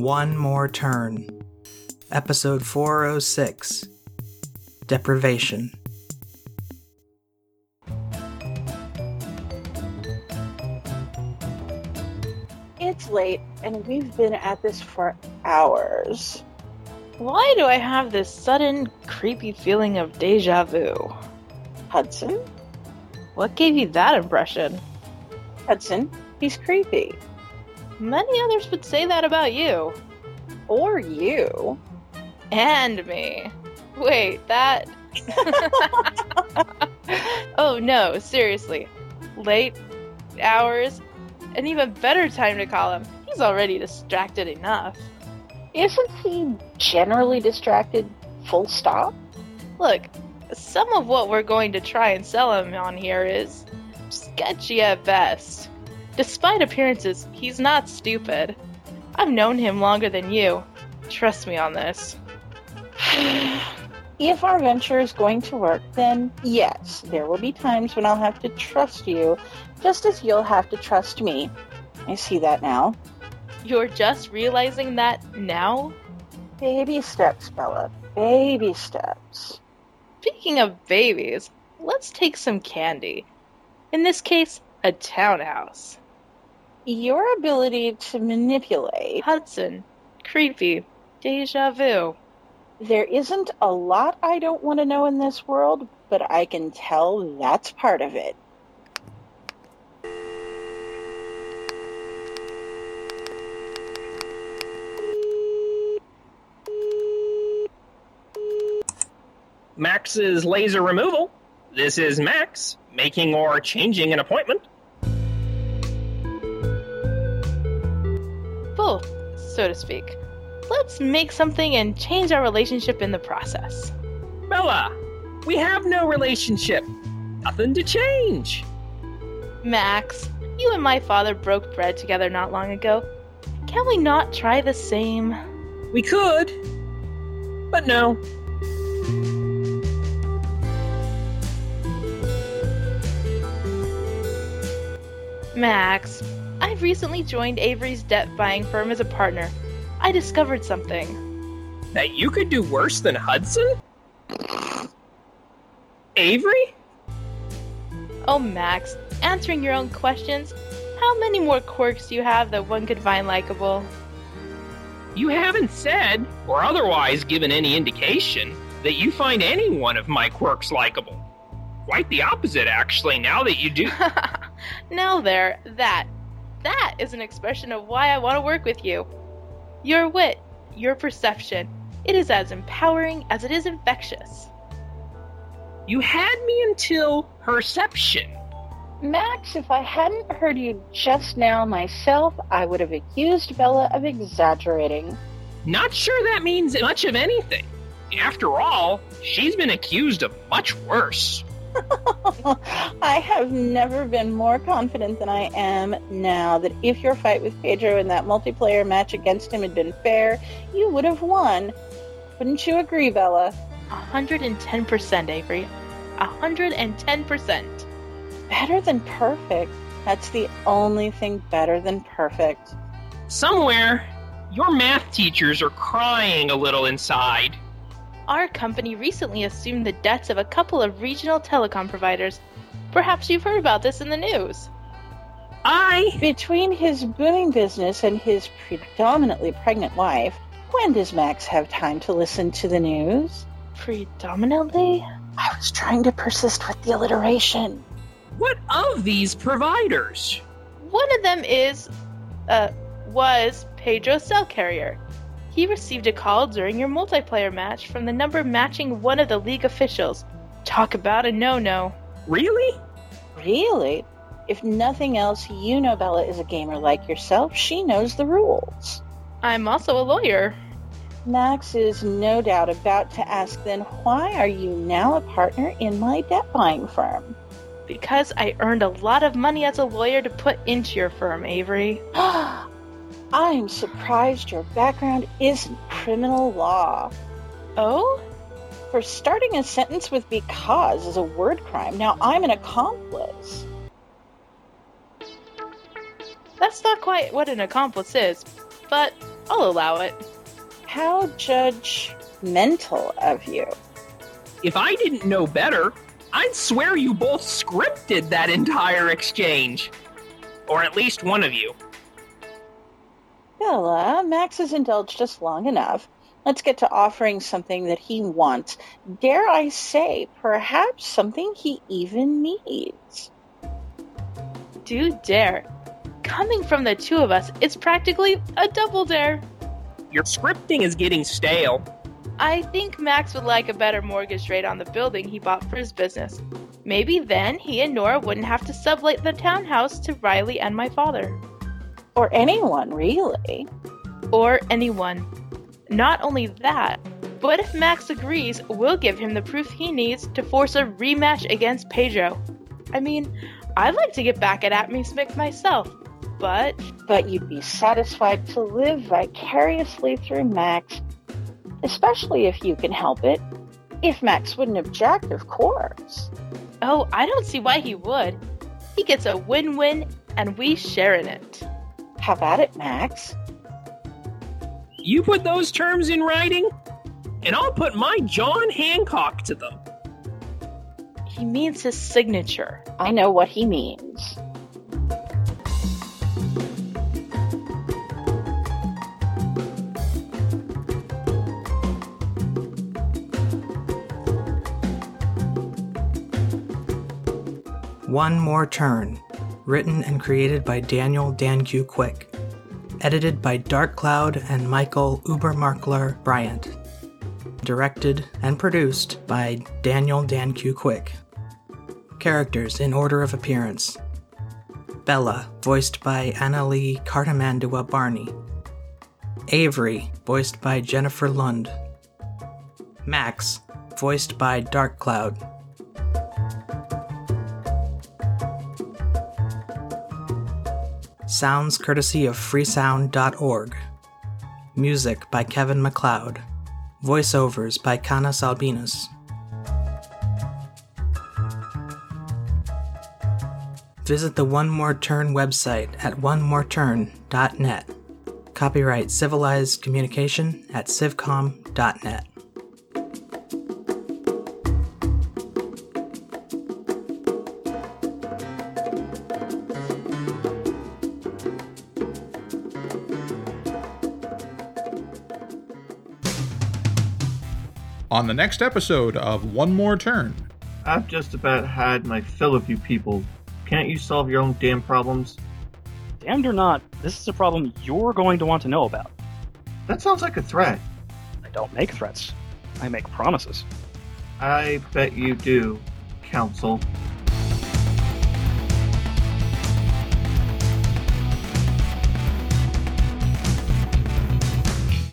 One More Turn. Episode 406 Deprivation. It's late, and we've been at this for hours. Why do I have this sudden, creepy feeling of deja vu? Hudson? What gave you that impression? Hudson, he's creepy. Many others would say that about you. Or you. And me. Wait, that. oh no, seriously. Late hours, an even better time to call him. He's already distracted enough. Isn't he generally distracted, full stop? Look, some of what we're going to try and sell him on here is sketchy at best. Despite appearances, he's not stupid. I've known him longer than you. Trust me on this. if our venture is going to work, then yes, there will be times when I'll have to trust you, just as you'll have to trust me. I see that now. You're just realizing that now? Baby steps, Bella. Baby steps. Speaking of babies, let's take some candy. In this case, a townhouse. Your ability to manipulate. Hudson. Creepy. Deja vu. There isn't a lot I don't want to know in this world, but I can tell that's part of it. Max's laser removal. This is Max, making or changing an appointment. So to speak. Let's make something and change our relationship in the process. Bella, we have no relationship. Nothing to change. Max, you and my father broke bread together not long ago. Can we not try the same? We could, but no. Max, I've recently joined Avery's debt buying firm as a partner. I discovered something. That you could do worse than Hudson? Avery? Oh, Max, answering your own questions, how many more quirks do you have that one could find likable? You haven't said, or otherwise given any indication, that you find any one of my quirks likable. Quite the opposite, actually, now that you do. now there, that. That is an expression of why I want to work with you. Your wit, your perception, it is as empowering as it is infectious. You had me until perception. Max, if I hadn't heard you just now myself, I would have accused Bella of exaggerating. Not sure that means much of anything. After all, she's been accused of much worse. I have never been more confident than I am now that if your fight with Pedro in that multiplayer match against him had been fair, you would have won. Wouldn't you agree, Bella? 110%, Avery. 110%. Better than perfect. That's the only thing better than perfect. Somewhere, your math teachers are crying a little inside. Our company recently assumed the debts of a couple of regional telecom providers. Perhaps you've heard about this in the news. I. Between his booming business and his predominantly pregnant wife, when does Max have time to listen to the news? Predominantly? I was trying to persist with the alliteration. What of these providers? One of them is, uh, was Pedro cell carrier. He received a call during your multiplayer match from the number matching one of the league officials. Talk about a no-no. Really? Really? If nothing else, you know Bella is a gamer like yourself. She knows the rules. I'm also a lawyer. Max is no doubt about to ask then, why are you now a partner in my debt buying firm? Because I earned a lot of money as a lawyer to put into your firm, Avery. I'm surprised your background isn't criminal law. Oh? For starting a sentence with because is a word crime. Now I'm an accomplice. That's not quite what an accomplice is, but I'll allow it. How judgmental of you. If I didn't know better, I'd swear you both scripted that entire exchange. Or at least one of you. Bella, Max has indulged us long enough. Let's get to offering something that he wants. Dare I say, perhaps something he even needs. Do dare. Coming from the two of us, it's practically a double dare. Your scripting is getting stale. I think Max would like a better mortgage rate on the building he bought for his business. Maybe then he and Nora wouldn't have to sublet the townhouse to Riley and my father. Or anyone, really. Or anyone. Not only that, but if Max agrees, we'll give him the proof he needs to force a rematch against Pedro. I mean, I'd like to get back at Atme Smith myself, but But you'd be satisfied to live vicariously through Max, especially if you can help it. If Max wouldn't object, of course. oh, I don't see why he would. He gets a win-win, and we share in it. How about it, Max? You put those terms in writing, and I'll put my John Hancock to them. He means his signature. I know what he means. One More Turn, written and created by Daniel Dan Q. Quick, edited by Dark Cloud and Michael Ubermarkler Bryant, directed and produced by Daniel Dan Q. Quick. Characters in order of appearance Bella, voiced by Annalie Cartamandua Barney, Avery, voiced by Jennifer Lund, Max, voiced by Dark Cloud. Sounds courtesy of freesound.org. Music by Kevin MacLeod. Voiceovers by Canas Albinus. Visit the One More Turn website at onemoreturn.net. Copyright Civilized Communication at civcom.net. On the next episode of One More Turn, I've just about had my fill of you people. Can't you solve your own damn problems? Damned or not, this is a problem you're going to want to know about. That sounds like a threat. I don't make threats, I make promises. I bet you do, Council.